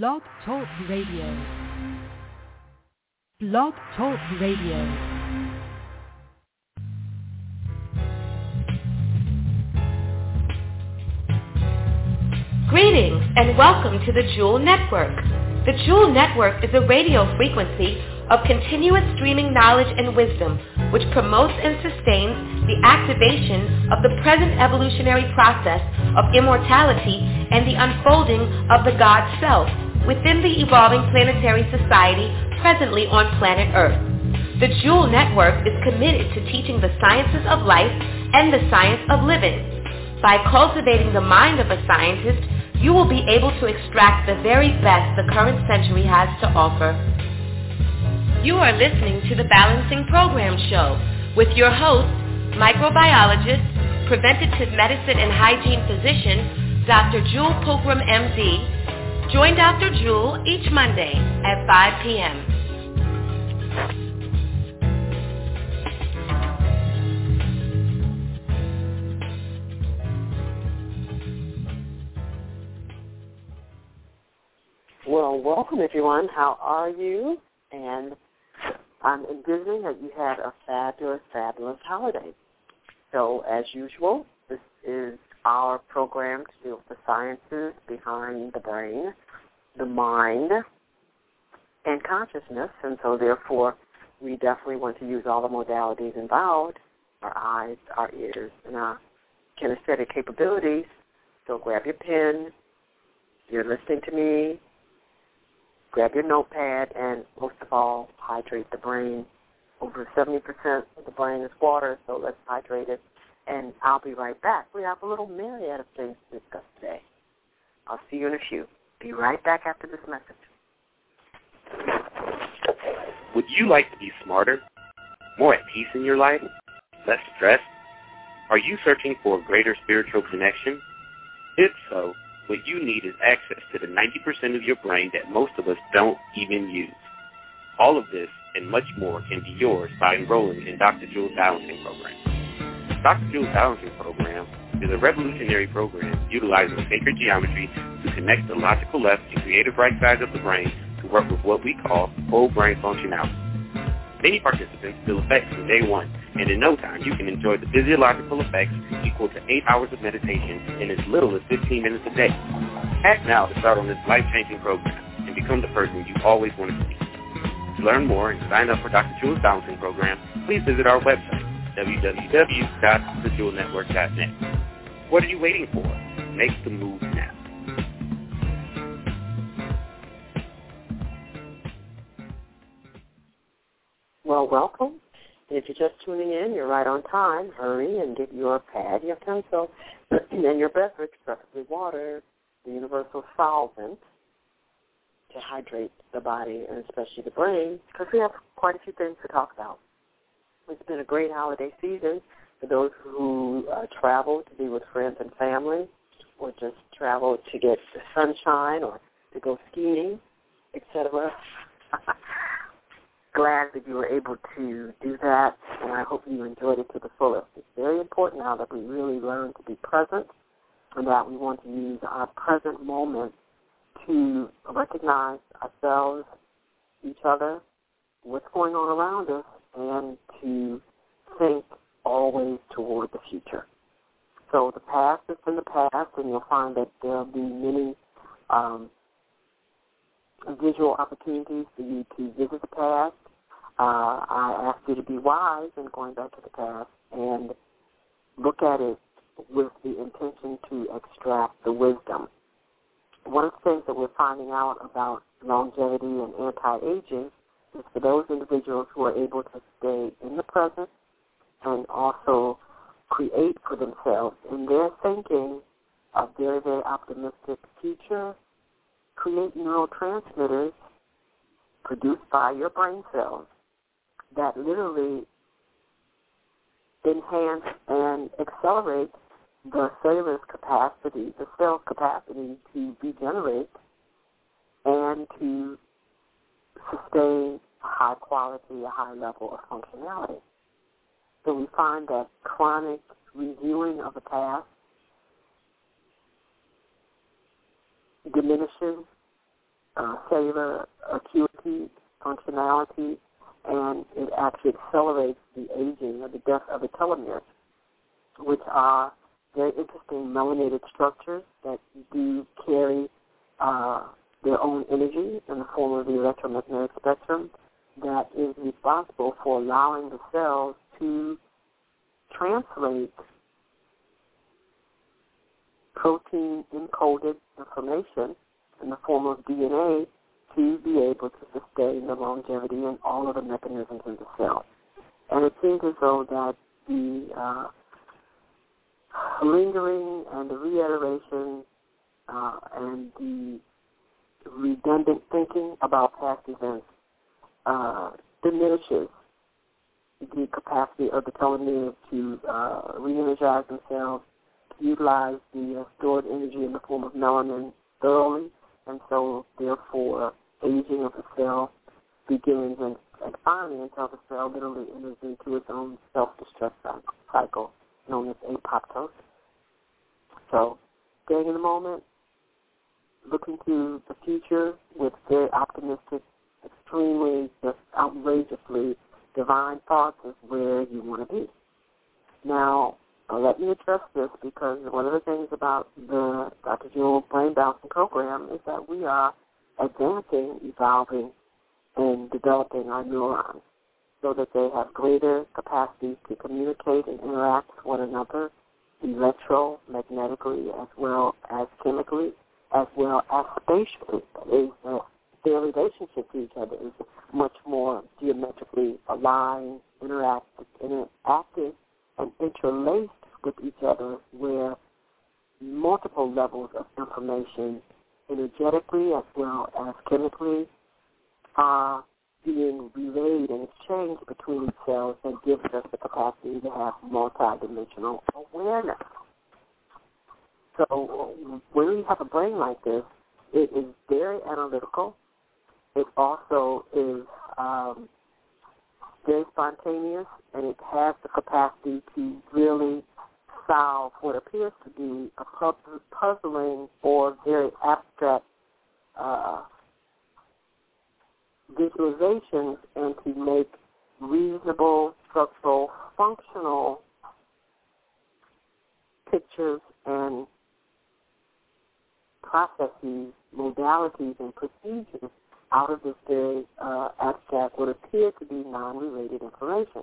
Blog Talk Radio. Blog Talk Radio. Greetings and welcome to the Jewel Network. The Jewel Network is a radio frequency of continuous streaming knowledge and wisdom which promotes and sustains the activation of the present evolutionary process of immortality and the unfolding of the God Self within the evolving planetary society presently on planet Earth. The Jewel Network is committed to teaching the sciences of life and the science of living. By cultivating the mind of a scientist, you will be able to extract the very best the current century has to offer. You are listening to the Balancing Program Show with your host, microbiologist, preventative medicine and hygiene physician, Dr. Jewel Pookrum, MD. Join Dr. Jewel each Monday at 5 p.m. Well, welcome everyone. How are you? And Um, I'm envisioning that you had a fabulous, fabulous holiday. So, as usual, this is our program to deal with the sciences behind the brain, the mind, and consciousness. And so, therefore, we definitely want to use all the modalities involved our eyes, our ears, and our kinesthetic capabilities. So, grab your pen. You're listening to me grab your notepad and most of all, hydrate the brain. Over 70% of the brain is water, so let's hydrate it. And I'll be right back. We have a little myriad of things to discuss today. I'll see you in a few. Be right back after this message. Would you like to be smarter? More at peace in your life? Less stressed? Are you searching for a greater spiritual connection? If so, what you need is access to the 90% of your brain that most of us don't even use. All of this and much more can be yours by enrolling in Dr. Jewel's Balancing Program. Dr. Jewel's Balancing Program is a revolutionary program utilizing sacred geometry to connect the logical left and creative right sides of the brain to work with what we call whole brain functionality. Many participants feel effects from day one, and in no time you can enjoy the physiological effects equal to 8 hours of meditation in as little as 15 minutes a day. Act now to start on this life-changing program and become the person you always wanted to be. To learn more and sign up for Dr. Jewel's Balancing Program, please visit our website, www.thejewelnetwork.net. What are you waiting for? Make the move now. Well, welcome. If you're just tuning in, you're right on time. Hurry and get your pad, your pencil, and your beverage, preferably water, the universal solvent, to hydrate the body and especially the brain, because we have quite a few things to talk about. It's been a great holiday season for those who uh, travel to be with friends and family, or just travel to get the sunshine, or to go skiing, etc. glad that you were able to do that, and I hope you enjoyed it to the fullest. It's very important now that we really learn to be present and that we want to use our present moment to recognize ourselves, each other, what's going on around us, and to think always toward the future. So the past is in the past, and you'll find that there'll be many um, visual opportunities for you to visit the past uh, I ask you to be wise in going back to the past and look at it with the intention to extract the wisdom. One of the things that we're finding out about longevity and anti-aging is for those individuals who are able to stay in the present and also create for themselves in their thinking a very, very optimistic future, create neurotransmitters produced by your brain cells that literally enhance and accelerate the cellular capacity, the cell capacity to regenerate and to sustain a high quality, a high level of functionality. So we find that chronic reviewing of the past diminishes uh, cellular acuity, functionality, and it actually accelerates the aging or the death of the telomeres, which are very interesting melanated structures that do carry uh, their own energy in the form of the electromagnetic spectrum that is responsible for allowing the cells to translate protein encoded information in the form of DNA to be able to sustain the longevity and all of the mechanisms in the cell. And it seems as though that the uh, lingering and the reiteration uh, and the redundant thinking about past events uh, diminishes the capacity of the telomeres to uh, re-energize themselves, to utilize the uh, stored energy in the form of melanin thoroughly, and so therefore aging of the cell begins and, and finally until the cell literally enters into its own self-destruct cycle known as apoptosis. So staying in the moment, looking to the future with very optimistic, extremely just outrageously divine thoughts is where you want to be. Now, let me address this because one of the things about the Dr. Jewel Brain Balancing Program is that we are advancing, evolving, and developing our neurons so that they have greater capacity to communicate and interact with one another electromagnetically as well as chemically, as well as spatially. Uh, their relationship to each other is much more geometrically aligned, interactive, interactive and interlaced with each other where multiple levels of information energetically as well as chemically are being relayed and exchanged between cells that gives us the capacity to have multidimensional awareness. So when we have a brain like this, it is very analytical. It also is um, very spontaneous, and it has the capacity to really solve what appears to be a puzzling or very abstract uh, visualizations and to make reasonable, structural, functional pictures and processes, modalities, and procedures out of this very uh, abstract, what appear to be non-related information.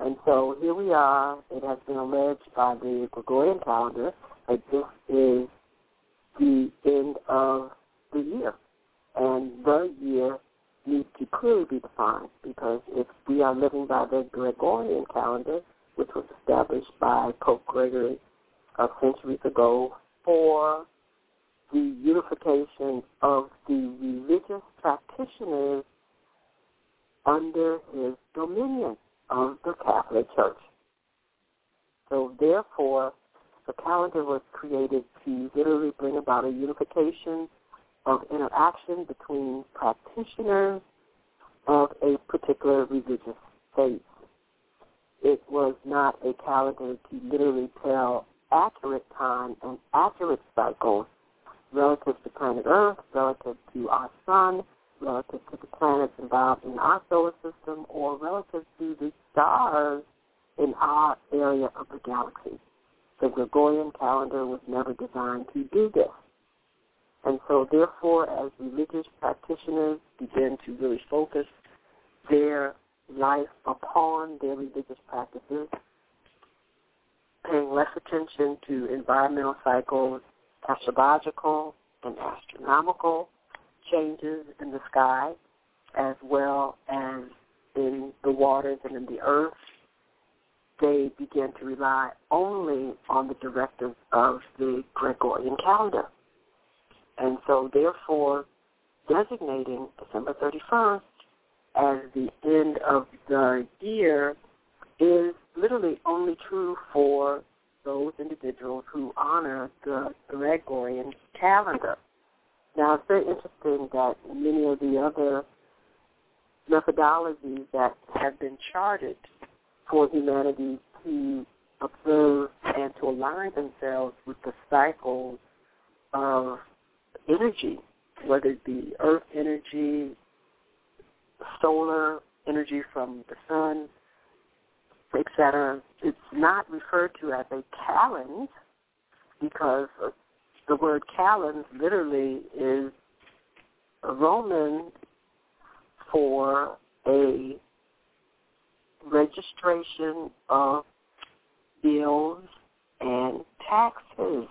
And so here we are. It has been alleged by the Gregorian calendar that this is the end of the year. And the year needs to clearly be defined because if we are living by the Gregorian calendar, which was established by Pope Gregory uh, centuries ago for the unification of the religious practitioners under his dominion of the Catholic Church. So therefore, the calendar was created to literally bring about a unification of interaction between practitioners of a particular religious faith. It was not a calendar to literally tell accurate time and accurate cycles relative to planet Earth, relative to our sun, relative to the planets involved in our solar system, or relative to the stars in our area of the galaxy. The Gregorian calendar was never designed to do this. And so, therefore, as religious practitioners begin to really focus their life upon their religious practices, paying less attention to environmental cycles, astrological and astronomical changes in the sky, as well as in the waters and in the earth, they begin to rely only on the directives of the Gregorian calendar. And so, therefore, designating December 31st as the end of the year is literally only true for those individuals who honor the Gregorian calendar. Now, it's very interesting that many of the other methodologies that have been charted for humanity to observe and to align themselves with the cycles of energy whether it be earth energy, solar energy from the sun, etc. It's not referred to as a calend because the word calend literally is Roman for a registration of bills and taxes.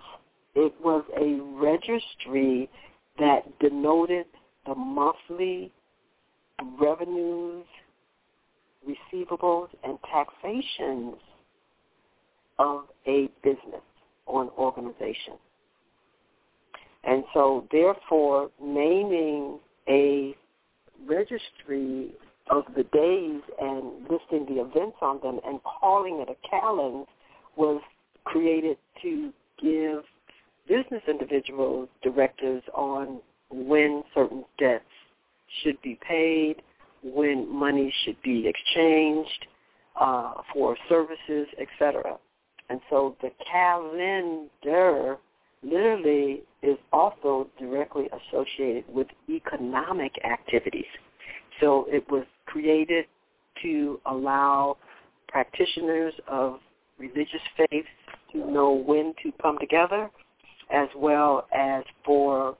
It was a registry that denoted the monthly revenues, receivables, and taxations of a business or an organization. And so, therefore, naming a registry of the days and listing the events on them and calling it a calendar was created to give business individuals directives on when certain debts should be paid, when money should be exchanged uh, for services, etc. And so the calendar literally is also directly associated with economic activities. So it was created to allow practitioners of religious faiths to know when to come together, as well as for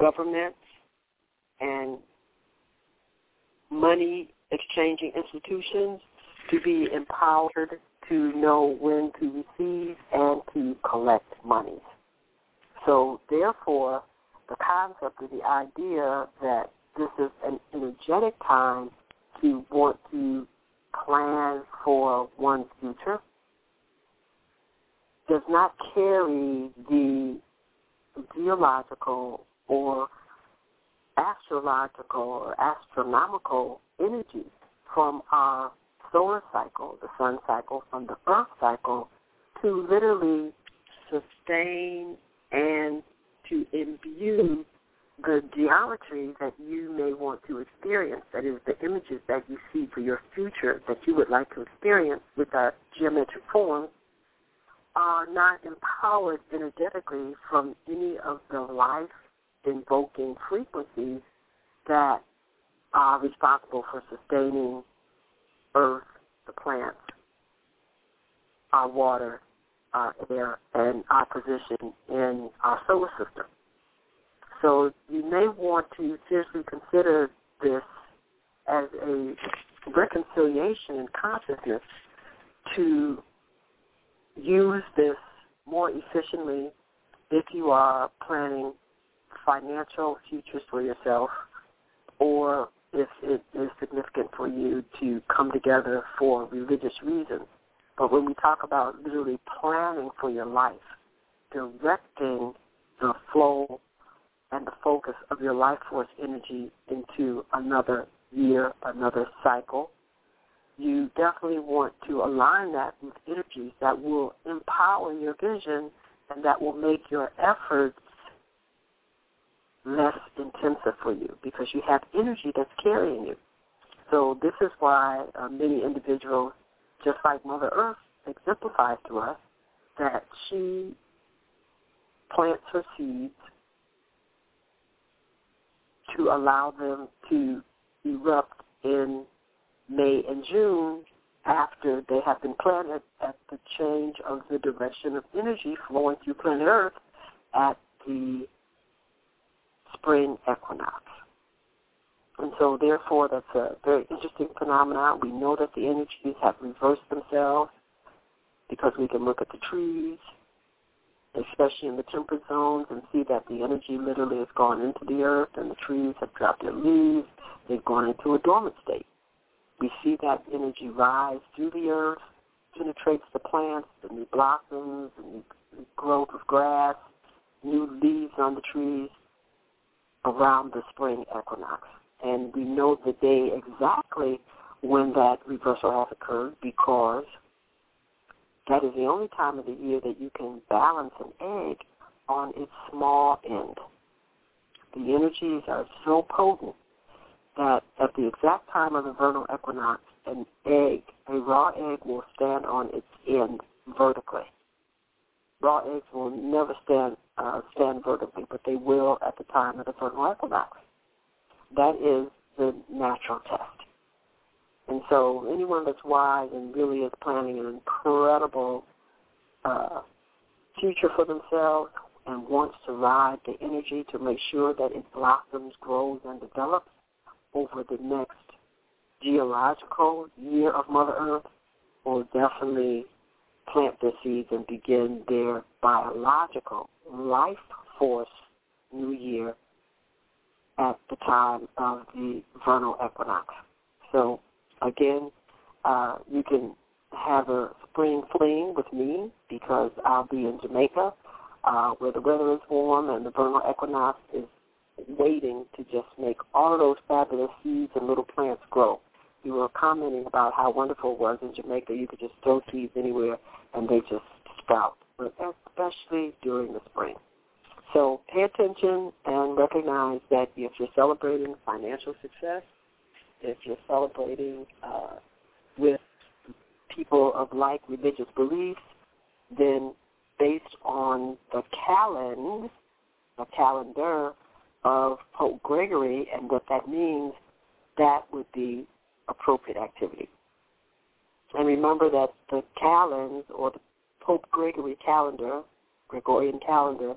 governments and money exchanging institutions to be empowered to know when to receive and to collect monies. So therefore, the concept or the idea that this is an energetic time to want to plan for one's future does not carry the geological or astrological or astronomical energy from our solar cycle, the sun cycle, from the earth cycle, to literally sustain and to imbue the geometry that you may want to experience, that is the images that you see for your future that you would like to experience with our geometric forms, are not empowered energetically from any of the life invoking frequencies that are responsible for sustaining earth, the plants, our water, our air, and our position in our solar system. So you may want to seriously consider this as a reconciliation in consciousness to use this more efficiently if you are planning financial futures for yourself or if it is significant for you to come together for religious reasons. But when we talk about literally planning for your life, directing the flow and the focus of your life force energy into another year, another cycle, you definitely want to align that with energies that will empower your vision and that will make your efforts less intensive for you because you have energy that's carrying you. So this is why uh, many individuals, just like Mother Earth exemplifies to us, that she plants her seeds to allow them to erupt in May and June after they have been planted at the change of the direction of energy flowing through planet Earth at the spring equinox. And so therefore that's a very interesting phenomenon. We know that the energies have reversed themselves because we can look at the trees, especially in the temperate zones, and see that the energy literally has gone into the earth and the trees have dropped their leaves. They've gone into a dormant state. We see that energy rise through the earth, penetrates the plants, the new blossoms, the new growth of grass, new leaves on the trees around the spring equinox. And we know the day exactly when that reversal has occurred because that is the only time of the year that you can balance an egg on its small end. The energies are so potent that at the exact time of the vernal equinox, an egg, a raw egg, will stand on its end vertically. Raw eggs will never stand uh, stand vertically, but they will at the time of the vernal equinox. That is the natural test. And so anyone that's wise and really is planning an incredible uh, future for themselves and wants to ride the energy to make sure that it blossoms, grows, and develops over the next geological year of Mother Earth will definitely plant their seeds and begin their biological life force new year at the time of the vernal equinox. So again, uh, you can have a spring fling with me because I'll be in Jamaica uh, where the weather is warm and the vernal equinox is waiting to just make all of those fabulous seeds and little plants grow. You were commenting about how wonderful it was in Jamaica. You could just throw seeds anywhere and they just sprout, especially during the spring. So pay attention and recognize that if you're celebrating financial success, if you're celebrating uh, with people of like religious beliefs, then based on the calendar, the calendar of Pope Gregory and what that means, that would be appropriate activity. And remember that the calends or the Pope Gregory calendar, Gregorian calendar,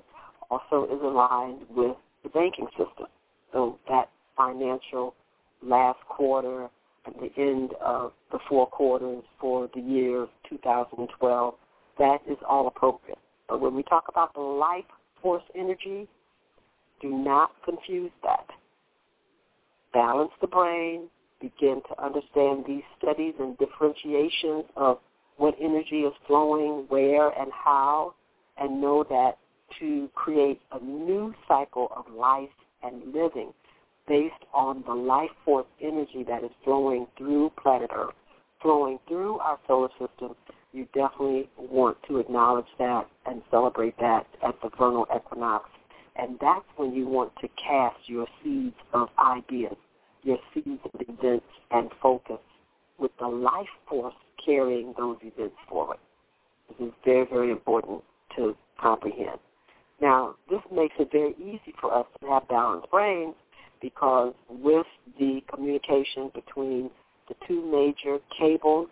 also is aligned with the banking system. So that financial last quarter and the end of the four quarters for the year 2012, that is all appropriate. But when we talk about the life force energy, do not confuse that. Balance the brain, begin to understand these studies and differentiations of what energy is flowing, where and how, and know that to create a new cycle of life and living based on the life force energy that is flowing through planet Earth, flowing through our solar system, you definitely want to acknowledge that and celebrate that at the vernal equinox. And that's when you want to cast your seeds of ideas, your seeds of events and focus with the life force carrying those events forward. This is very, very important to comprehend. Now, this makes it very easy for us to have balanced brains because with the communication between the two major cables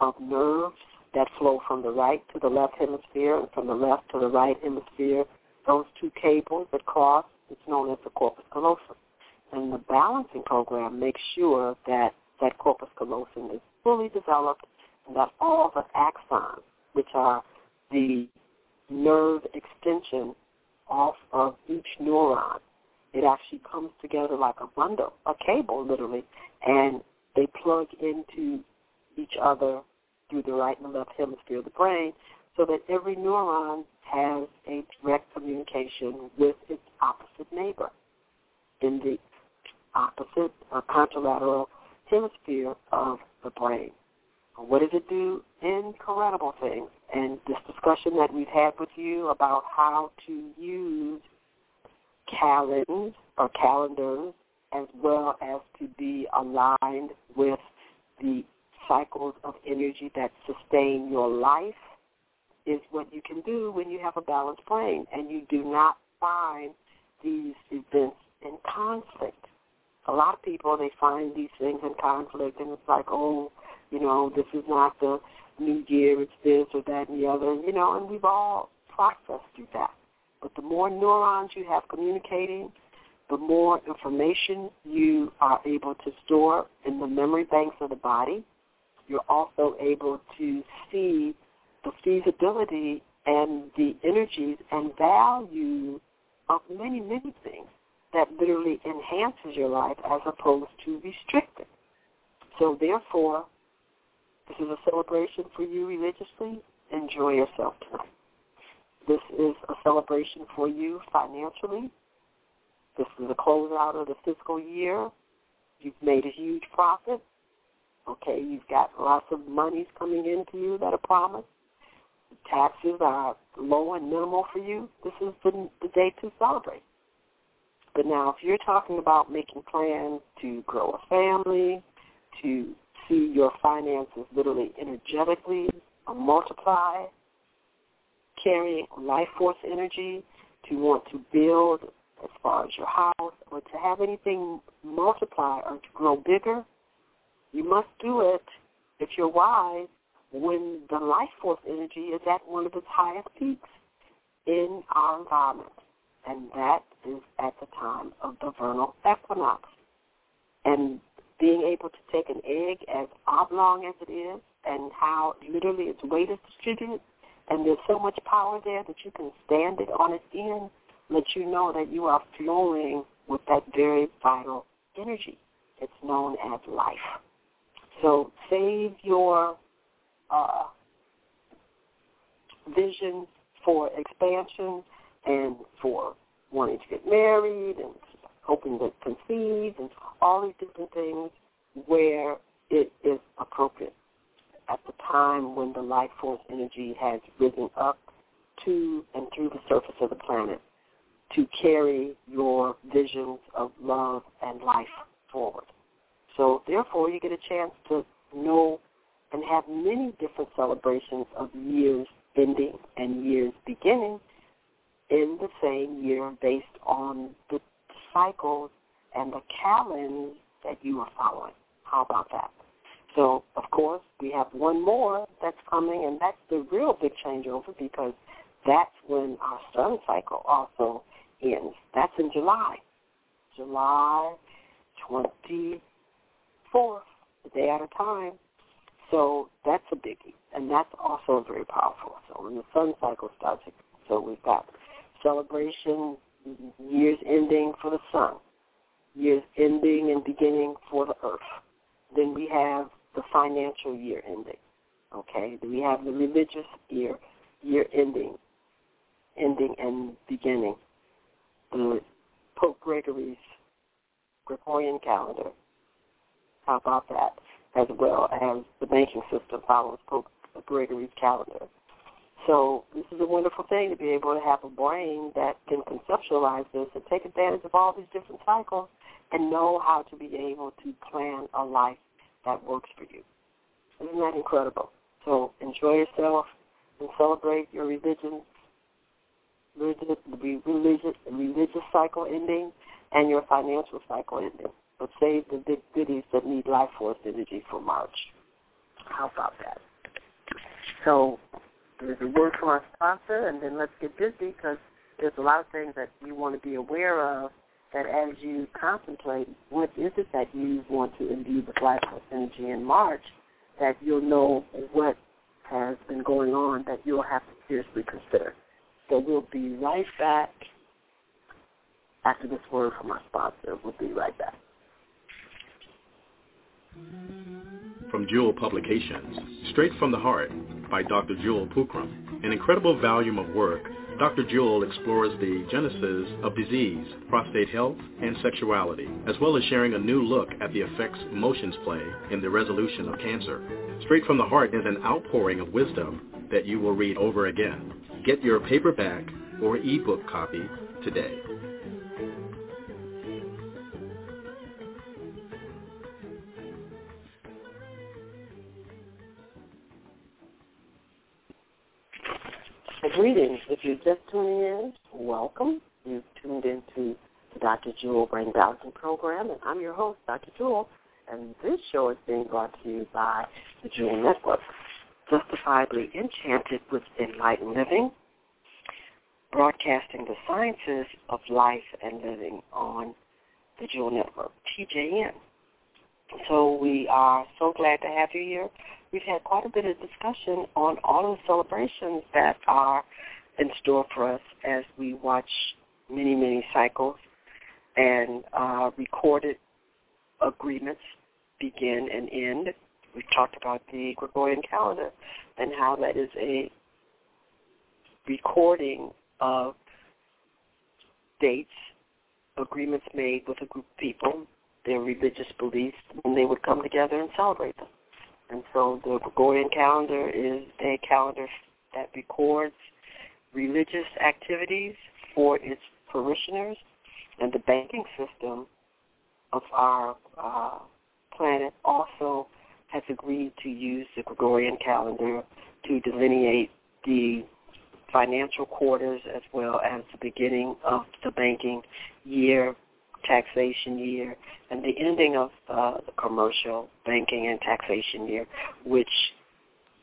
of nerves that flow from the right to the left hemisphere and from the left to the right hemisphere, those two cables that cross, it's known as the corpus callosum. And the balancing program makes sure that that corpus callosum is fully developed and that all the axons, which are the nerve extension off of each neuron, it actually comes together like a bundle, a cable literally, and they plug into each other through the right and left hemisphere of the brain so that every neuron has a direct communication with its opposite neighbor in the opposite or contralateral hemisphere of the brain. What does it do? Incredible things. And this discussion that we've had with you about how to use calendars or calendars as well as to be aligned with the cycles of energy that sustain your life is what you can do when you have a balanced brain and you do not find these events in conflict. A lot of people, they find these things in conflict and it's like, oh, you know, this is not the new year, it's this or that and the other, you know, and we've all processed through that. But the more neurons you have communicating, the more information you are able to store in the memory banks of the body. You're also able to see the feasibility and the energies and value of many, many things that literally enhances your life as opposed to restricting. So therefore, this is a celebration for you religiously. Enjoy yourself tonight. This is a celebration for you financially. This is a closeout of the fiscal year. You've made a huge profit. Okay, you've got lots of monies coming into you that are promised. Taxes are low and minimal for you. This is the, the day to celebrate. But now, if you're talking about making plans to grow a family, to see your finances literally energetically multiply, carrying life force energy, to want to build as far as your house, or to have anything multiply or to grow bigger, you must do it if you're wise when the life force energy is at one of its highest peaks in our environment. And that is at the time of the vernal equinox. And being able to take an egg as oblong as it is and how literally its weight is distributed and there's so much power there that you can stand it on its end, let you know that you are flowing with that very vital energy. It's known as life. So save your uh, vision for expansion and for wanting to get married and hoping to conceive and all these different things where it is appropriate at the time when the life force energy has risen up to and through the surface of the planet to carry your visions of love and life forward. So therefore you get a chance to know and have many different celebrations of years ending and years beginning in the same year based on the cycles and the calendar that you are following. How about that? So, of course, we have one more that's coming, and that's the real big changeover because that's when our sun cycle also ends. That's in July. July 24th, a day at a time. So that's a biggie, and that's also very powerful. So when the sun cycle starts, so we've got celebration, years ending for the sun, years ending and beginning for the earth. Then we have the financial year ending. Okay, we have the religious year year ending, ending and beginning. The Pope Gregory's Gregorian calendar. How about that? As well as the banking system follows Pope Gregory's calendar. So this is a wonderful thing to be able to have a brain that can conceptualize this and take advantage of all these different cycles and know how to be able to plan a life that works for you. Isn't that incredible? So enjoy yourself and celebrate your religion, religious, religious, cycle ending and your financial cycle ending. But save the big goodies that need life force energy for March. How about that? So a word from our sponsor, and then let's get busy because there's a lot of things that you want to be aware of that as you contemplate what is it that you want to imbue with life force energy in March, that you'll know what has been going on that you'll have to seriously consider. So we'll be right back after this word from our sponsor. We'll be right back. From Jewel Publications, Straight from the Heart by Dr. Jewel Pookrum. an incredible volume of work Dr. Jewel explores the genesis of disease, prostate health, and sexuality, as well as sharing a new look at the effects emotions play in the resolution of cancer. Straight from the Heart is an outpouring of wisdom that you will read over again. Get your paperback or ebook copy today. Greetings. If you're just tuning in, welcome. You've tuned into the Dr. Jewel Brain Balancing Program, and I'm your host, Dr. Jewel, and this show is being brought to you by the Jewel Network. Justifiably Enchanted with Enlightened Living, broadcasting the sciences of life and living on the Jewel Network, TJN. So we are so glad to have you here we've had quite a bit of discussion on all of the celebrations that are in store for us as we watch many, many cycles and uh, recorded agreements begin and end. We've talked about the Gregorian calendar and how that is a recording of dates, agreements made with a group of people, their religious beliefs, when they would come together and celebrate them. And so the Gregorian calendar is a calendar that records religious activities for its parishioners, and the banking system of our uh, planet also has agreed to use the Gregorian calendar to delineate the financial quarters as well as the beginning of the banking year, taxation year, and the ending of uh, the commercial banking and taxation year, which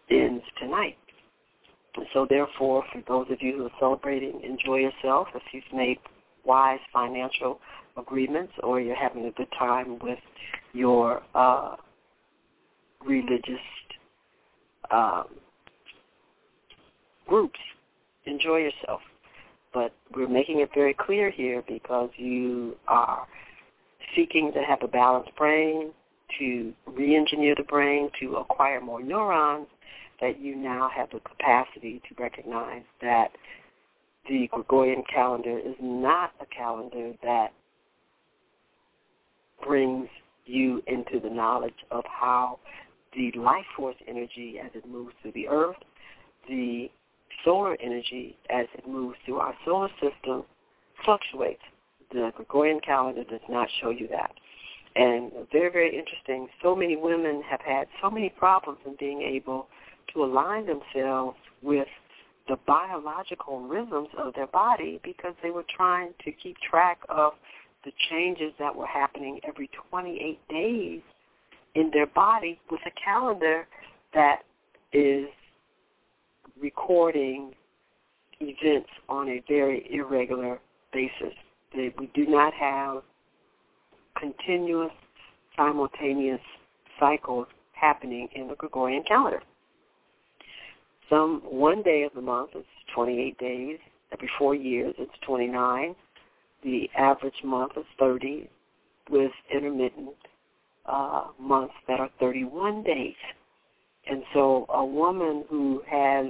ends tonight. So therefore, for those of you who are celebrating, enjoy yourself. If you've made wise financial agreements or you're having a good time with your uh, religious um, groups, enjoy yourself. But we're making it very clear here because you are seeking to have a balanced brain, to re-engineer the brain, to acquire more neurons, that you now have the capacity to recognize that the Gregorian calendar is not a calendar that brings you into the knowledge of how the life force energy as it moves through the earth, the solar energy as it moves through our solar system fluctuates. The Gregorian calendar does not show you that. And very, very interesting. So many women have had so many problems in being able to align themselves with the biological rhythms of their body because they were trying to keep track of the changes that were happening every 28 days in their body with a calendar that is recording events on a very irregular basis. We do not have continuous, simultaneous cycles happening in the Gregorian calendar. Some one day of the month is 28 days. Every four years, it's 29. The average month is 30, with intermittent uh, months that are 31 days. And so, a woman who has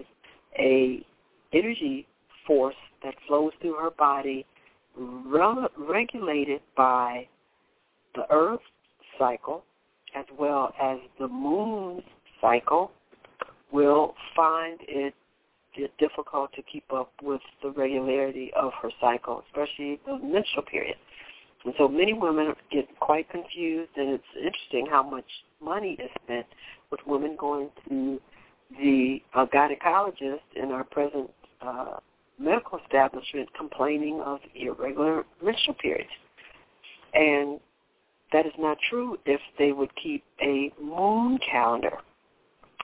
a energy force that flows through her body, re- regulated by the Earth cycle as well as the Moon's cycle, will find it difficult to keep up with the regularity of her cycle, especially the menstrual period. And so many women get quite confused, and it's interesting how much money is spent with women going to the uh, gynecologist in our present uh, medical establishment complaining of irregular menstrual periods. And that is not true if they would keep a moon calendar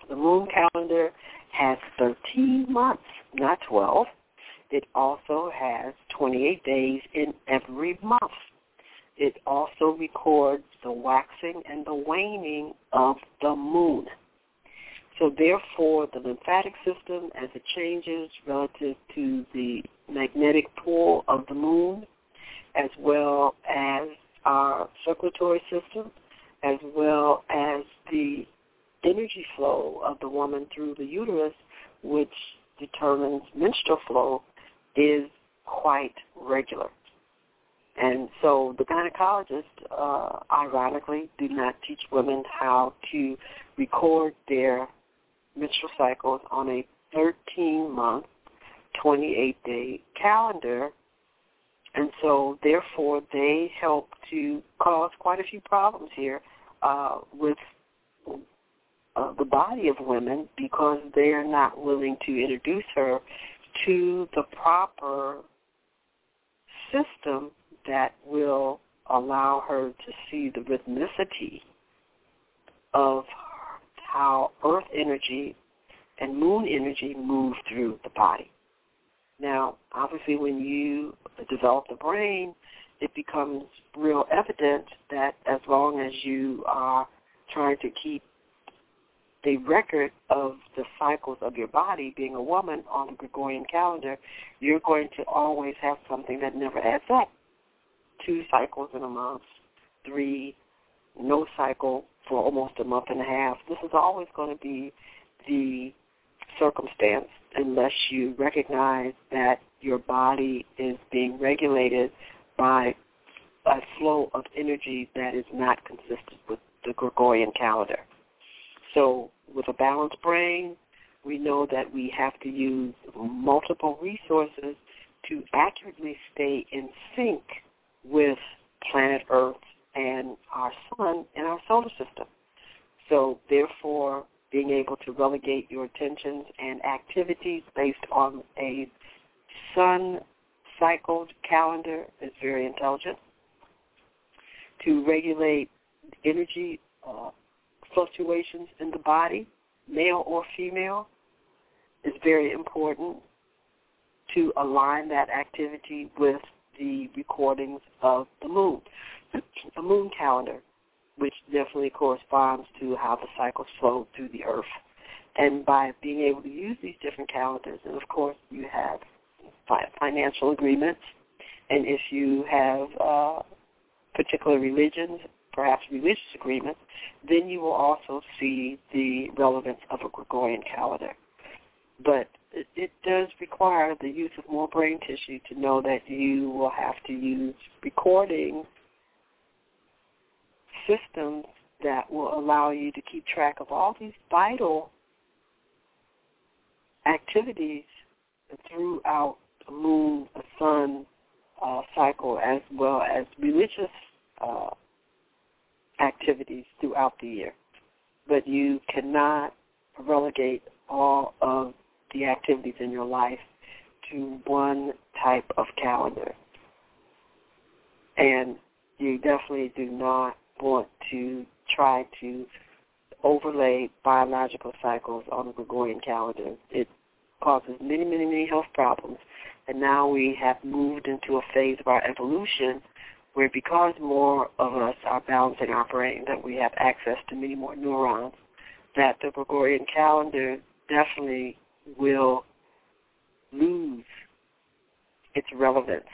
the moon calendar has 13 months, not 12. It also has 28 days in every month. It also records the waxing and the waning of the moon. So therefore, the lymphatic system, as it changes relative to the magnetic pull of the moon, as well as our circulatory system, as well as the energy flow of the woman through the uterus, which determines menstrual flow, is quite regular. And so the gynecologists, uh, ironically, do not teach women how to record their menstrual cycles on a 13-month, 28-day calendar. And so, therefore, they help to cause quite a few problems here uh, with uh, the body of women because they are not willing to introduce her to the proper system that will allow her to see the rhythmicity of how earth energy and moon energy move through the body. Now, obviously when you develop the brain, it becomes real evident that as long as you are trying to keep the record of the cycles of your body, being a woman on the Gregorian calendar, you're going to always have something that never adds up. Two cycles in a month, three, no cycle for almost a month and a half. This is always going to be the circumstance unless you recognize that your body is being regulated by a flow of energy that is not consistent with the Gregorian calendar. So with a balanced brain, we know that we have to use multiple resources to accurately stay in sync with planet Earth and our sun and our solar system. So therefore, being able to relegate your attentions and activities based on a sun cycled calendar is very intelligent. To regulate energy uh, fluctuations in the body, male or female, is very important to align that activity with the recordings of the moon. A moon calendar, which definitely corresponds to how the cycles flow through the earth. And by being able to use these different calendars, and of course you have financial agreements, and if you have uh, particular religions, perhaps religious agreements, then you will also see the relevance of a Gregorian calendar. But it, it does require the use of more brain tissue to know that you will have to use recording systems that will allow you to keep track of all these vital activities throughout the moon, the sun uh, cycle, as well as religious uh, activities throughout the year. But you cannot relegate all of the activities in your life to one type of calendar. And you definitely do not want to try to overlay biological cycles on the Gregorian calendar. It causes many, many, many health problems. And now we have moved into a phase of our evolution where because more of us are balancing our brain, that we have access to many more neurons, that the Gregorian calendar definitely will lose its relevance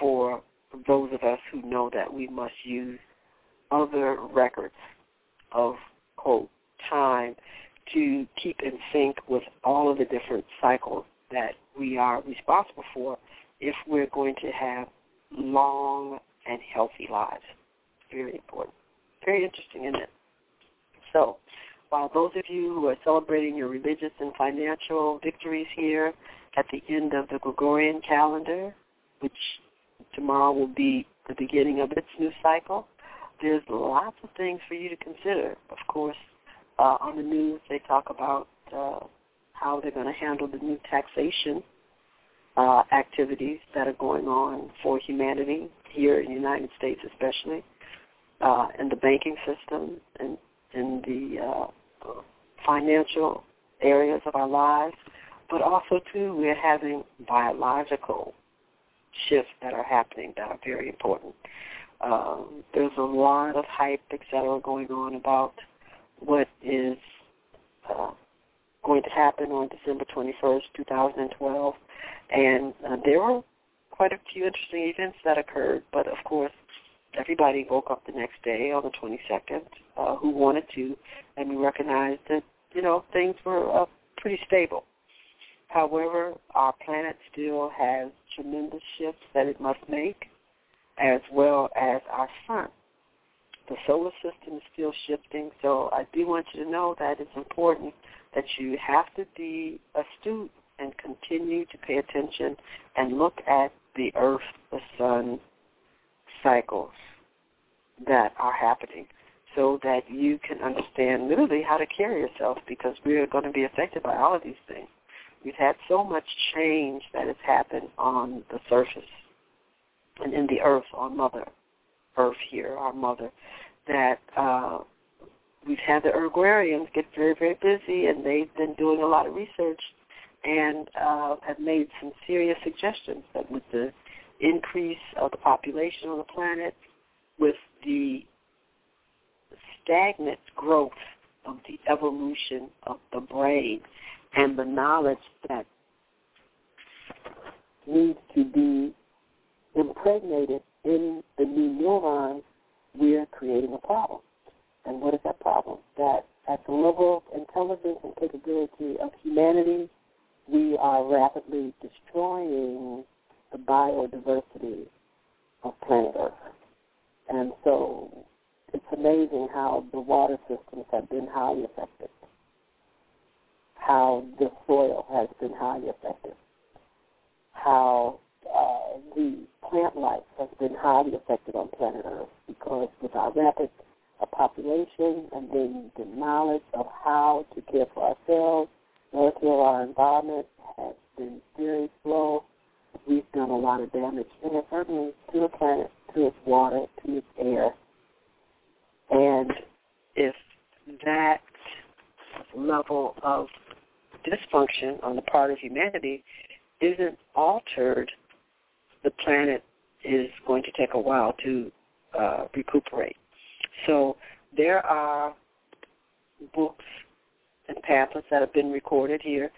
for those of us who know that we must use other records of, quote, time to keep in sync with all of the different cycles that we are responsible for if we're going to have long and healthy lives. Very important. Very interesting, isn't it? So, while those of you who are celebrating your religious and financial victories here at the end of the Gregorian calendar, which tomorrow will be the beginning of its new cycle, there's lots of things for you to consider. Of course, uh, on the news they talk about uh, how they're going to handle the new taxation uh, activities that are going on for humanity here in the United States, especially uh, in the banking system and in the uh, financial areas of our lives, but also too we're having biological shifts that are happening that are very important. Um, there's a lot of hype, et cetera, going on about what is uh, going to happen on December 21st, 2012. And uh, there were quite a few interesting events that occurred, but of course, everybody woke up the next day on the 22nd uh, who wanted to, and we recognized that, you know, things were uh, pretty stable. However, our planet still has tremendous shifts that it must make, as well as our sun. The solar system is still shifting, so I do want you to know that it's important that you have to be astute and continue to pay attention and look at the earth, the sun cycles that are happening so that you can understand literally how to carry yourself because we are going to be affected by all of these things. We've had so much change that has happened on the surface and in the earth, our Mother Earth here, our Mother, that uh, we've had the Uruguayans get very, very busy, and they've been doing a lot of research and uh, have made some serious suggestions that with the increase of the population on the planet, with the stagnant growth of the evolution of the brain and the knowledge that needs to be impregnated in the new neurons, we're creating a problem. And what is that problem? That at the level of intelligence and capability of humanity, we are rapidly destroying the biodiversity of planet Earth. And so it's amazing how the water systems have been highly affected, how the soil has been highly affected, how uh, the plant life has been highly affected on planet Earth because with our rapid population and then the knowledge of how to care for ourselves to our environment has been very slow. We've done a lot of damage, and certainly to the planet, to its water, to its air. And if that level of dysfunction on the part of humanity isn't altered, the planet is going to take a while to uh, recuperate. So there are books and pamphlets that have been recorded here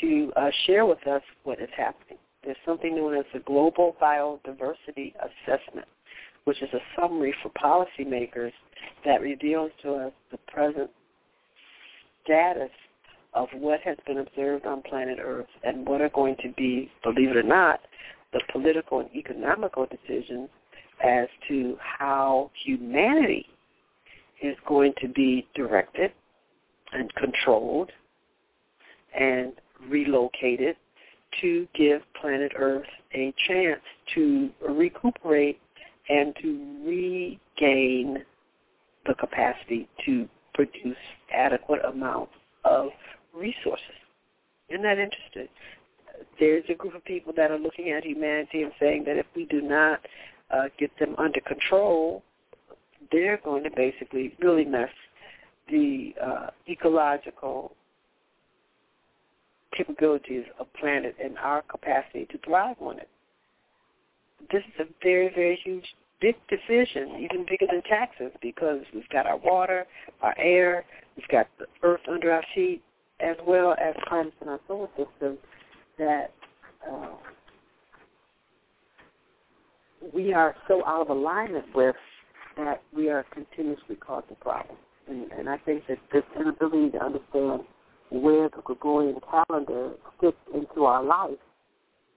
to uh, share with us what is happening. There's something known as the Global Biodiversity Assessment, which is a summary for policymakers that reveals to us the present status of what has been observed on planet Earth and what are going to be, believe it or not, the political and economical decisions as to how humanity is going to be directed and controlled and relocated to give planet Earth a chance to recuperate and to regain the capacity to produce adequate amounts of resources. Isn't that interesting? There's a group of people that are looking at humanity and saying that if we do not uh, get them under control, they're going to basically really mess the uh, ecological capabilities of planet and our capacity to thrive on it. This is a very, very huge, big decision, even bigger than taxes, because we've got our water, our air, we've got the earth under our feet, as well as planets in our solar system that uh, we are so out of alignment with that we are continuously causing problems. And, and I think that this inability to understand where the Gregorian calendar fits into our life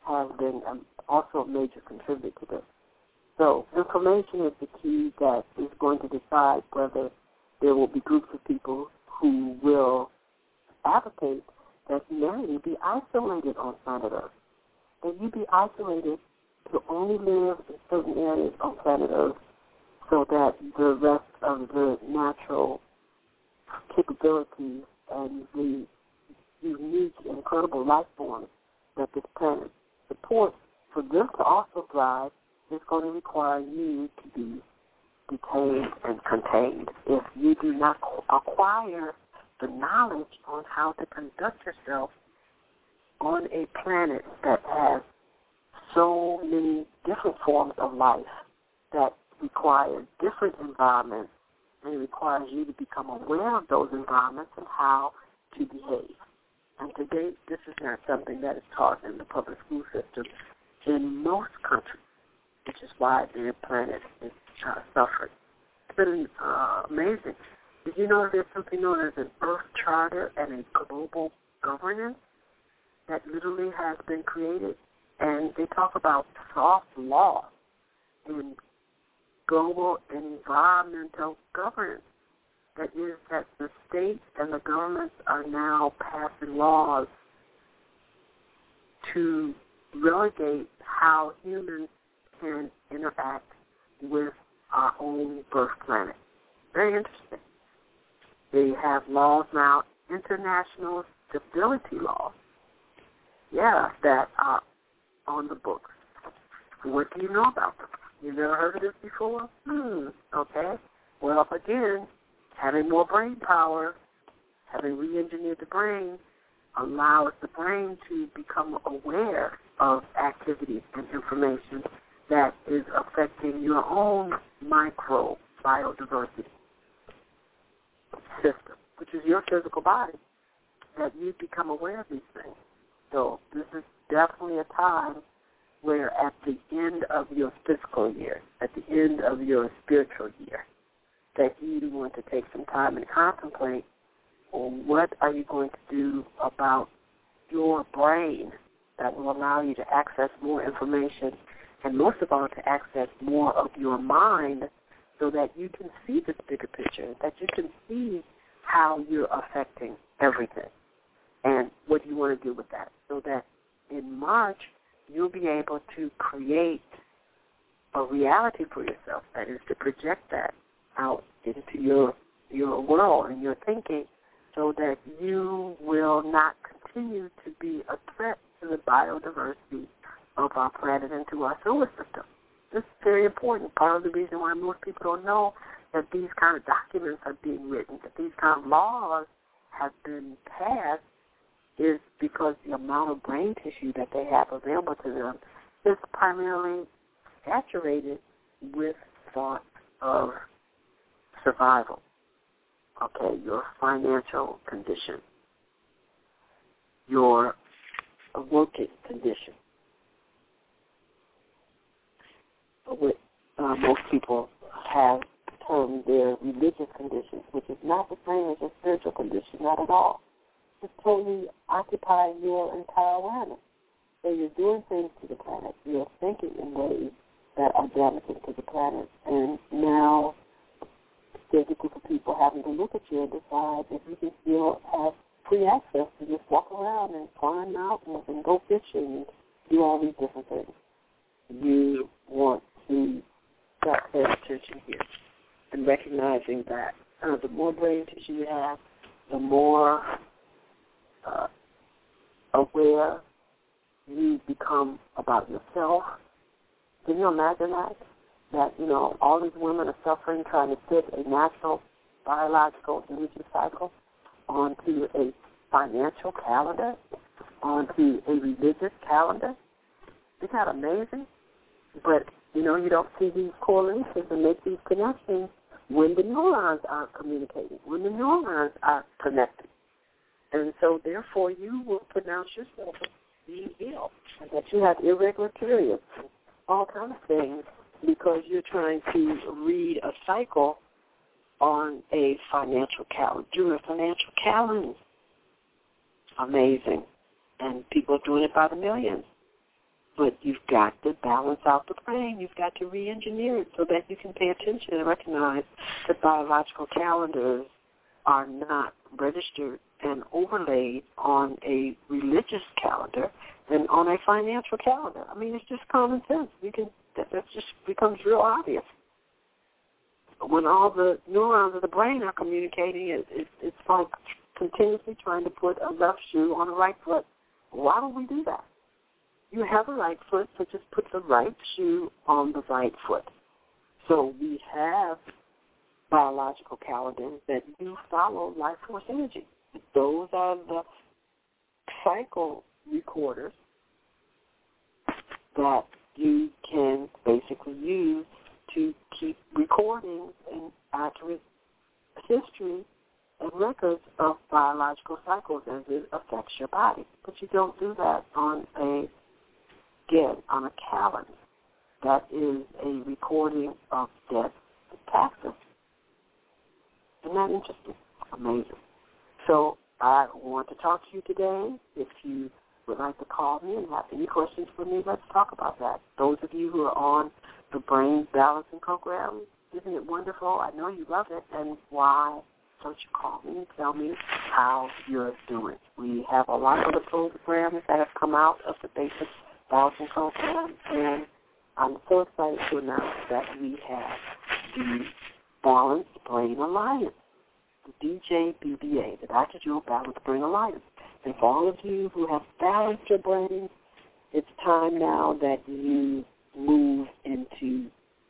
has been um, also a major contributor to this. So information is the key that is going to decide whether there will be groups of people who will advocate that humanity be isolated on planet Earth. That you be isolated to only live in certain areas on planet Earth so that the rest of the natural capabilities and the unique, incredible life forms that this planet supports, for them to also thrive, is going to require you to be detained and contained. If you do not acquire the knowledge on how to conduct yourself on a planet that has so many different forms of life that require different environments and it requires you to become aware of those environments and how to behave. And today, this is not something that is taught in the public school system in most countries, which is why their planet is uh, suffering. It's been uh, amazing. Did you know there's something known as an Earth Charter and a global governance that literally has been created? And they talk about soft law and global environmental governance. That is that the states and the governments are now passing laws to relegate how humans can interact with our own birth planet. Very interesting. They have laws now, international stability laws, yeah, that are on the books. What do you know about them? You never heard of this before? Hmm, okay. Well, again, having more brain power, having re-engineered the brain, allows the brain to become aware of activities and information that is affecting your own micro biodiversity system, which is your physical body, that you become aware of these things. So this is definitely a time where at the end of your physical year, at the end of your spiritual year, that you want to take some time and contemplate on what are you going to do about your brain that will allow you to access more information and most of all to access more of your mind so that you can see this bigger picture, that you can see how you're affecting everything and what you want to do with that so that in March you'll be able to create a reality for yourself. That is to project that out into your your world and your thinking so that you will not continue to be a threat to the biodiversity of our planet and to our solar system. This is very important. Part of the reason why most people don't know that these kind of documents are being written, that these kind of laws have been passed, is because the amount of brain tissue that they have available to them is primarily saturated with thoughts of survival. Okay, your financial condition, your working condition. What uh, most people have termed their religious condition, which is not the same as your spiritual condition, not at all. It's totally occupying your entire awareness. So you're doing things to the planet. You're thinking in ways that are damaging to the planet. And now there's a group of people having to look at you and decide if you can still have free access to just walk around and climb mountains and go fishing and do all these different things. You want to start paying attention here and recognizing that uh, the more brain tissue you have, the more uh, aware you become about yourself. Can you imagine that? That, you know, all these women are suffering trying to fit a natural biological energy cycle onto a financial calendar, onto a religious calendar. Isn't that amazing? But, you know, you don't see these correlations and make these connections when the neurons are communicating, when the neurons are connected. And so, therefore, you will pronounce yourself being ill, that you have irregular periods, all kinds of things, because you're trying to read a cycle on a financial calendar, do a financial calendar. Amazing. And people are doing it by the millions. But you've got to balance out the brain. You've got to re-engineer it so that you can pay attention and recognize that biological calendars are not registered and overlaid on a religious calendar and on a financial calendar. I mean, it's just common sense. We can that, that just becomes real obvious. When all the neurons of the brain are communicating, it, it, it's like continuously trying to put a left shoe on the right foot. Why don't we do that? You have a right foot, so just put the right shoe on the right foot. So we have biological calendars that do follow life force energy. Those are the cycle recorders that you can basically use to keep recordings and accurate history and records of biological cycles as it affects your body. But you don't do that on a again on a calendar. That is a recording of death taxes. Isn't that interesting? Amazing. So I want to talk to you today. If you would like to call me and have any questions for me, let's talk about that. Those of you who are on the Brain Balancing Program, isn't it wonderful? I know you love it. And why don't you call me and tell me how you're doing? We have a lot of the programs that have come out of the basic balancing program, and I'm so excited to announce that we have the Balanced Brain Alliance the DJ BBA, the Dr. Jewel Balance Brain Alliance. And for all of you who have balanced your brains, it's time now that you move into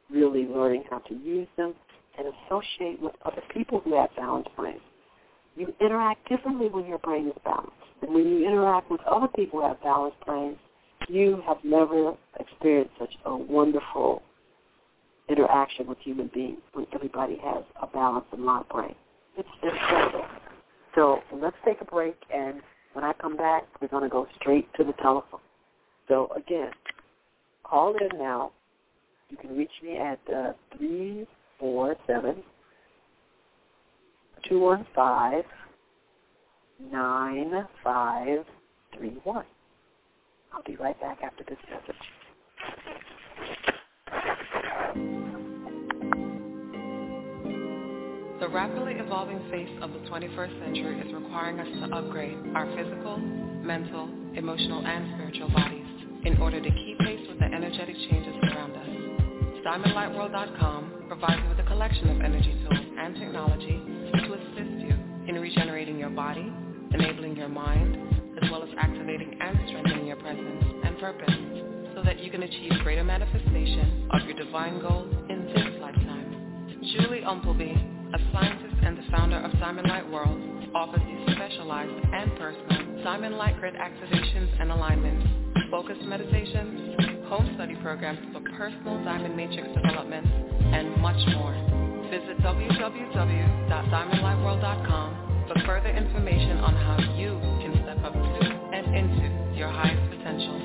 really learning how to use them and associate with other people who have balanced brains. You interact differently when your brain is balanced. And when you interact with other people who have balanced brains, you have never experienced such a wonderful interaction with human beings when everybody has a balanced and live brain. It's incredible. So let's take a break, and when I come back, we're going to go straight to the telephone. So again, call in now. You can reach me at uh, 347 215 9531. I'll be right back after this message. The rapidly evolving face of the 21st century is requiring us to upgrade our physical, mental, emotional, and spiritual bodies in order to keep pace with the energetic changes around us. DiamondLightWorld.com provides you with a collection of energy tools and technology to assist you in regenerating your body, enabling your mind, as well as activating and strengthening your presence and purpose so that you can achieve greater manifestation of your divine goals in this lifetime. Julie Umpleby, a scientist and the founder of Diamond Light World, offers you specialized and personal Diamond Light Grid activations and alignments, focused meditations, home study programs for personal diamond matrix development, and much more. Visit www.diamondlightworld.com for further information on how you into your highest potential.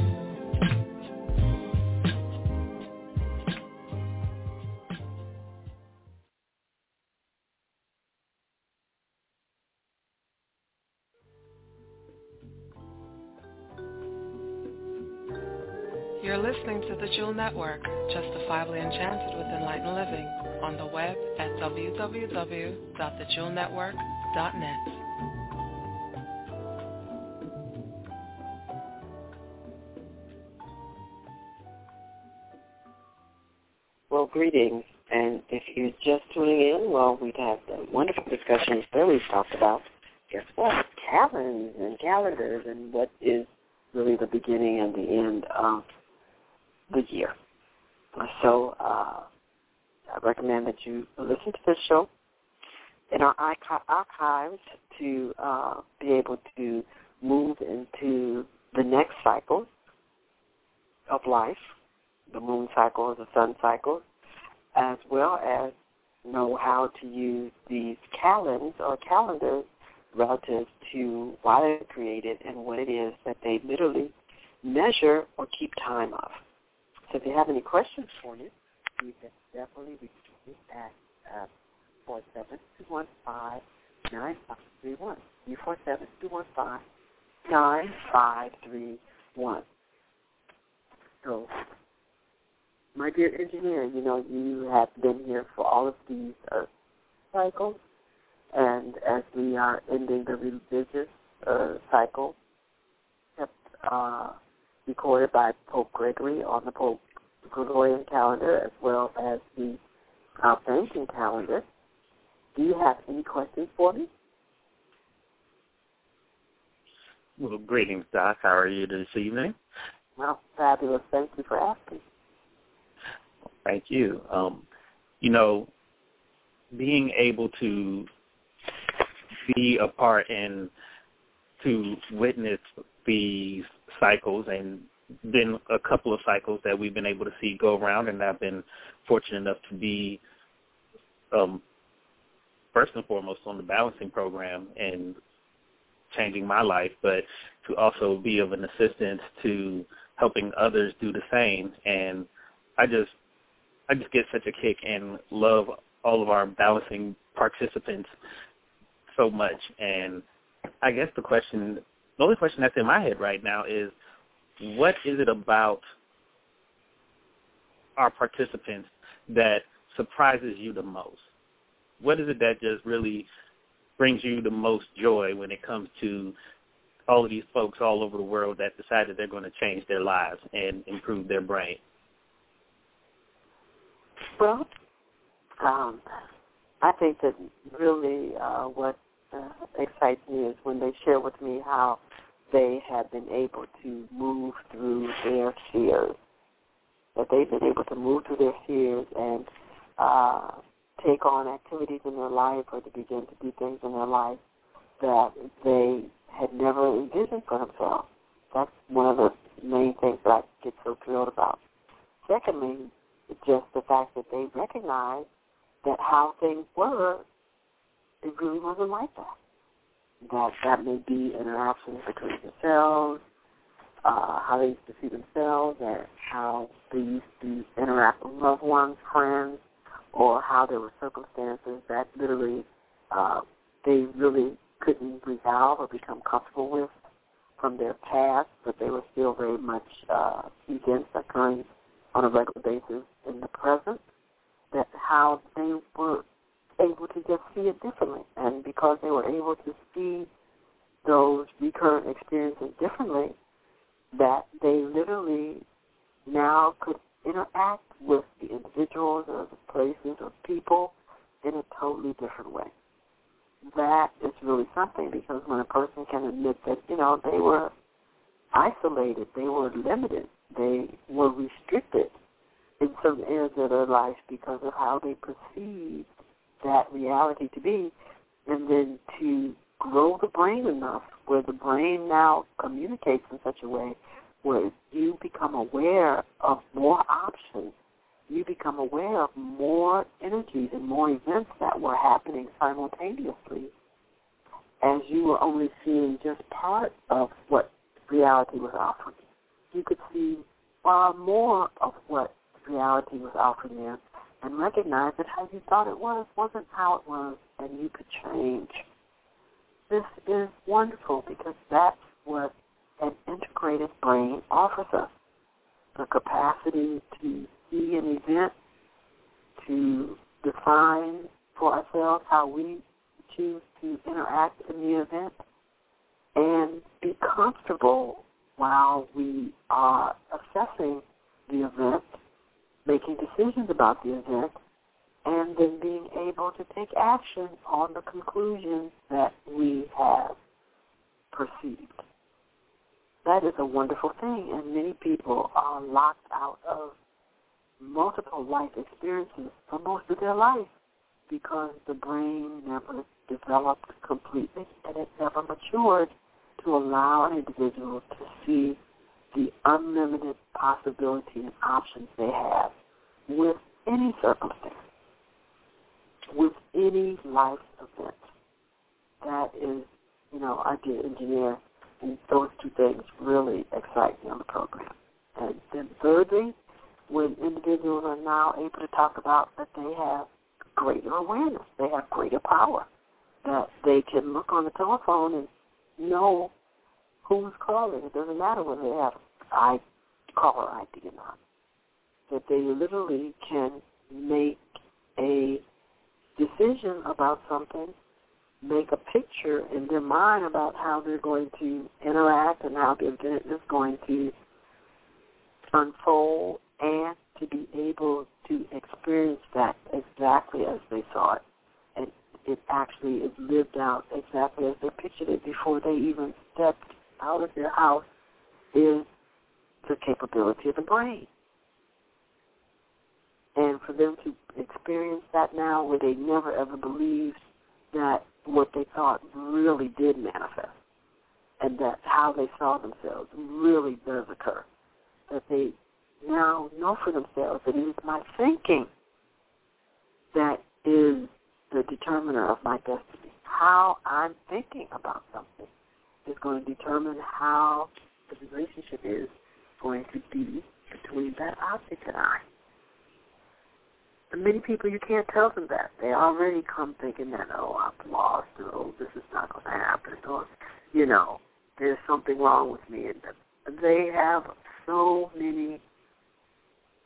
You're listening to the Jewel Network, justifiably enchanted with enlightened living, on the web at www.thejewelnetwork.net. greetings. And if you're just tuning in, well, we've had the wonderful discussions that we've talked about. Guess what? Calendars and calendars and what is really the beginning and the end of the year. So uh, I recommend that you listen to this show in our archives to uh, be able to move into the next cycle of life, the moon cycle, the sun cycle, as well as know how to use these calendars or calendars relative to why they're created and what it is that they literally measure or keep time of. So if you have any questions for me, you can definitely reach me at uh, 47215-9531. U47215-9531. So, my dear engineer, you know, you have been here for all of these uh, cycles, and as we are ending the religious uh, cycle, kept uh, recorded by Pope Gregory on the Pope Gregorian calendar as well as the uh, banking calendar. Do you have any questions for me? Well, greetings, Doc. How are you this evening? Well, fabulous. Thank you for asking. Thank you. Um, you know, being able to be a part and to witness these cycles and been a couple of cycles that we've been able to see go around and I've been fortunate enough to be um, first and foremost on the balancing program and changing my life, but to also be of an assistance to helping others do the same. And I just I just get such a kick and love all of our balancing participants so much. And I guess the question the only question that's in my head right now is what is it about our participants that surprises you the most? What is it that just really brings you the most joy when it comes to all of these folks all over the world that decided they're going to change their lives and improve their brain? Well, um, I think that really uh, what uh, excites me is when they share with me how they have been able to move through their fears. That they've been able to move through their fears and uh, take on activities in their life or to begin to do things in their life that they had never envisioned for themselves. That's one of the main things that I get so thrilled about. Secondly, just the fact that they recognize that how things were, it really wasn't like that. That that may be interactions between themselves, uh, how they used to see themselves, and how they used to interact with loved ones, friends, or how there were circumstances that literally uh, they really couldn't resolve or become comfortable with from their past, but they were still very much uh, events occurring on a regular basis in the present. That how they were able to just see it differently. And because they were able to see those recurrent experiences differently, that they literally now could interact with the individuals or the places or people in a totally different way. That is really something because when a person can admit that, you know, they were isolated, they were limited, they were restricted in certain areas of their life because of how they perceived that reality to be, and then to grow the brain enough where the brain now communicates in such a way where you become aware of more options, you become aware of more energies and more events that were happening simultaneously as you were only seeing just part of what reality was offering. You could see far more of what reality was offering you and recognize that how you thought it was wasn't how it was and you could change. This is wonderful because that's what an integrated brain offers us. The capacity to see an event, to define for ourselves how we choose to interact in the event, and be comfortable while we are assessing the event, making decisions about the event, and then being able to take action on the conclusions that we have perceived. That is a wonderful thing, and many people are locked out of multiple life experiences for most of their life because the brain never developed completely and it never matured to allow an individual to see the unlimited possibility and options they have with any circumstance, with any life event. That is, you know, I did engineer, and those two things really excite me on the program. And then thirdly, when individuals are now able to talk about that they have greater awareness, they have greater power, that they can look on the telephone and know who's calling. It doesn't matter whether they have I caller ID or not. That they literally can make a decision about something, make a picture in their mind about how they're going to interact and how the event is going to unfold and to be able to experience that exactly as they saw it. It actually is lived out exactly as they pictured it before they even stepped out of their house is the capability of the brain. And for them to experience that now where they never ever believed that what they thought really did manifest and that how they saw themselves really does occur. That they now know for themselves that it is my thinking that is the determiner of my destiny. How I'm thinking about something is going to determine how the relationship is going to be between that object and I. And many people, you can't tell them that. They already come thinking that, oh, I'm lost, or oh, this is not going to happen, or, you know, there's something wrong with me. And they have so many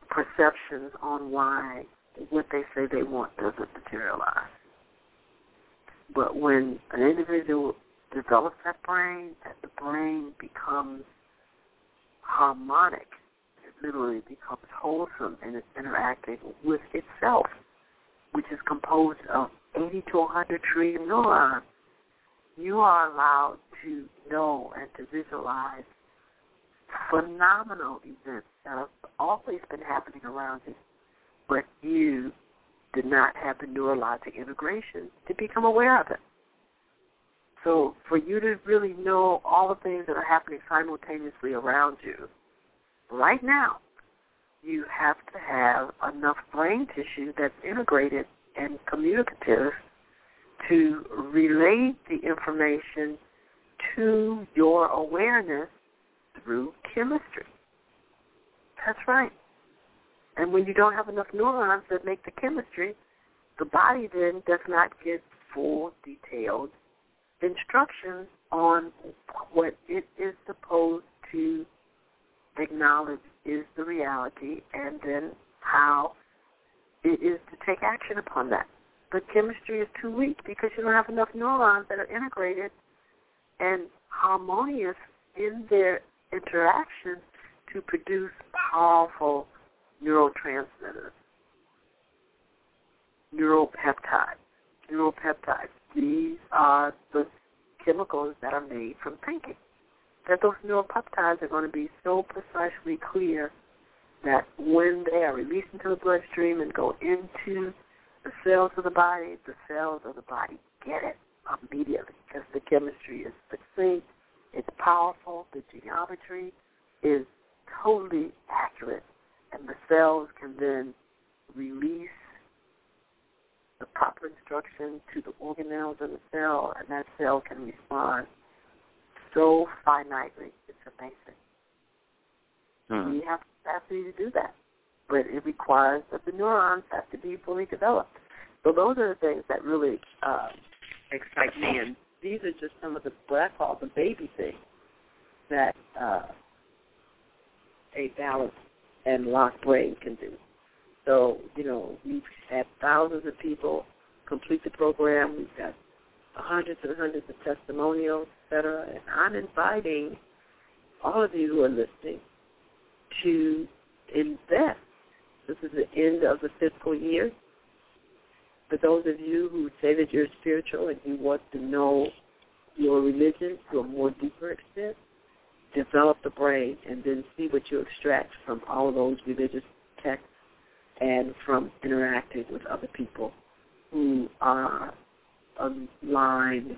perceptions on why what they say they want doesn't materialize. But when an individual develops that brain, that the brain becomes harmonic, it literally becomes wholesome and it's interacting with itself, which is composed of 80 to 100 trillion neurons, you are allowed to know and to visualize phenomenal events that have always been happening around you, but you did not have the neurologic integration to become aware of it. So for you to really know all the things that are happening simultaneously around you, right now, you have to have enough brain tissue that's integrated and communicative to relay the information to your awareness through chemistry. That's right. And when you don't have enough neurons that make the chemistry, the body then does not get full, detailed instructions on what it is supposed to acknowledge is the reality and then how it is to take action upon that. The chemistry is too weak because you don't have enough neurons that are integrated and harmonious in their interaction to produce powerful neurotransmitters. neuropeptides. Neuropeptides. These are the chemicals that are made from thinking. That those neuropeptides are going to be so precisely clear that when they are released into the bloodstream and go into the cells of the body, the cells of the body get it immediately because the chemistry is succinct, it's powerful, the geometry is totally accurate, and the cells can then release the proper instruction to the organelles in the cell, and that cell can respond so finitely. It's amazing. Hmm. We have the capacity to do that, but it requires that the neurons have to be fully developed. So those are the things that really uh, excite me, and these are just some of the what I call the baby things that uh, a balanced and locked brain can do. So, you know, we've had thousands of people complete the program. We've got hundreds and hundreds of testimonials, et cetera. And I'm inviting all of you who are listening to invest. This is the end of the fiscal year. For those of you who say that you're spiritual and you want to know your religion to a more deeper extent, develop the brain and then see what you extract from all of those religious texts and from interacting with other people who are aligned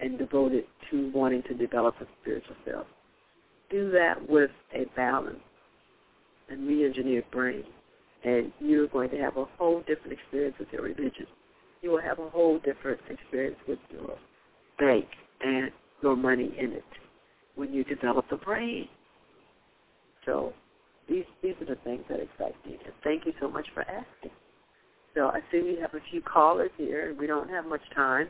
and devoted to wanting to develop a spiritual self. Do that with a balanced and re-engineered brain, and you're going to have a whole different experience with your religion. You will have a whole different experience with your bank and your money in it when you develop the brain. So these these are the things that excite me. And thank you so much for asking. So I see we have a few callers here, and we don't have much time.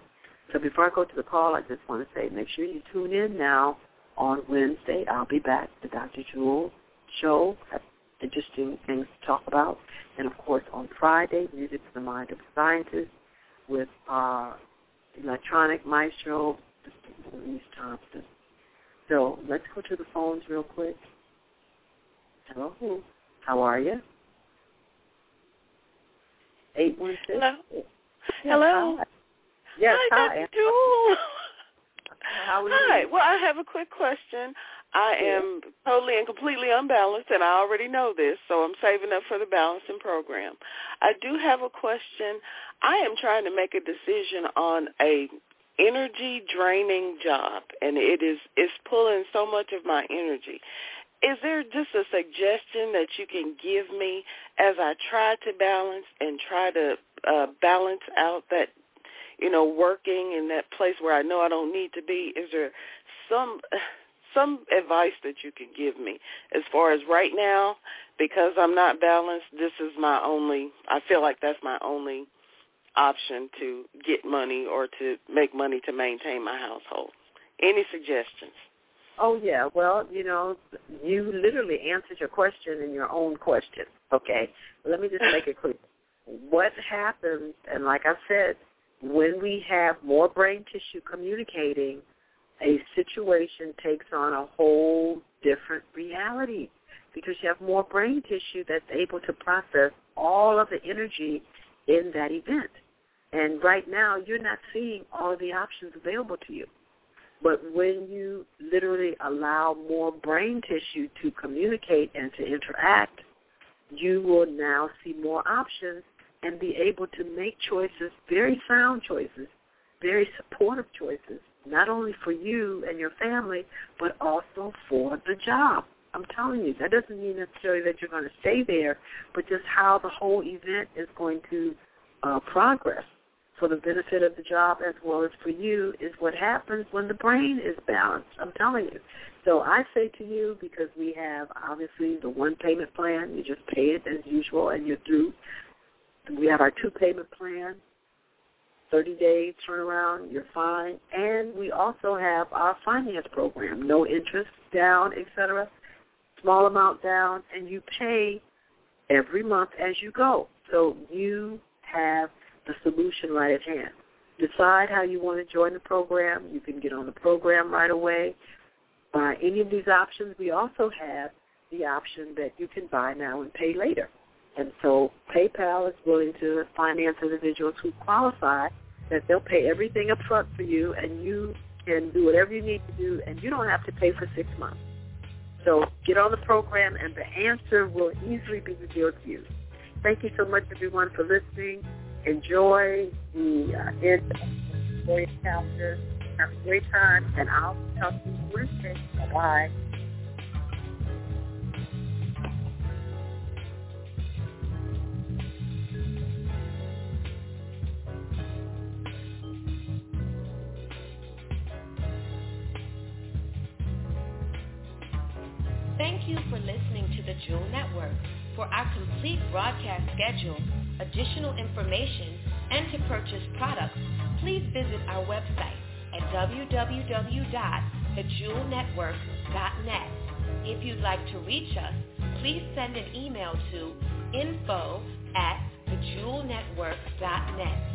So before I go to the call, I just want to say make sure you tune in now on Wednesday. I'll be back. The Dr. Jewel show. Interesting things to talk about. And of course on Friday, Music for the Mind of a Scientist with our electronic maestro. Louise Thompson. So let's go to the phones real quick. Hello. How are you? Eight one six. Hello. Yes, Hello. Hi. Yes, hi, hi. Dr. How are you? Hi. Well, I have a quick question. I am totally and completely unbalanced, and I already know this, so I'm saving up for the balancing program. I do have a question. I am trying to make a decision on a energy draining job, and it is it's pulling so much of my energy. Is there just a suggestion that you can give me as I try to balance and try to uh, balance out that you know, working in that place where I know I don't need to be? Is there some some advice that you can give me as far as right now because I'm not balanced, this is my only I feel like that's my only option to get money or to make money to maintain my household. Any suggestions? Oh yeah, well, you know, you literally answered your question in your own question. Okay, let me just make it clear. What happens, and like I said, when we have more brain tissue communicating, a situation takes on a whole different reality because you have more brain tissue that's able to process all of the energy in that event. And right now, you're not seeing all the options available to you. But when you literally allow more brain tissue to communicate and to interact, you will now see more options and be able to make choices, very sound choices, very supportive choices, not only for you and your family, but also for the job. I'm telling you, that doesn't mean necessarily that you're going to stay there, but just how the whole event is going to uh, progress for the benefit of the job as well as for you is what happens when the brain is balanced. I'm telling you. So I say to you, because we have obviously the one payment plan, you just pay it as usual and you're through. We have our two payment plan, 30 day turnaround, you're fine. And we also have our finance program, no interest down, etc. Small amount down, and you pay every month as you go. So you have the solution right at hand. Decide how you want to join the program. You can get on the program right away. By any of these options, we also have the option that you can buy now and pay later. And so PayPal is willing to finance individuals who qualify that they'll pay everything up front for you and you can do whatever you need to do and you don't have to pay for six months. So get on the program and the answer will easily be revealed to you. Thank you so much everyone for listening. Enjoy the uh, end of the chapter. Have a great time and I'll talk to you Wednesday. Bye-bye. Thank you for listening to the Jewel Network. For our complete broadcast schedule, additional information, and to purchase products, please visit our website at www.thejewelnetwork.net. If you'd like to reach us, please send an email to info at thejewelnetwork.net.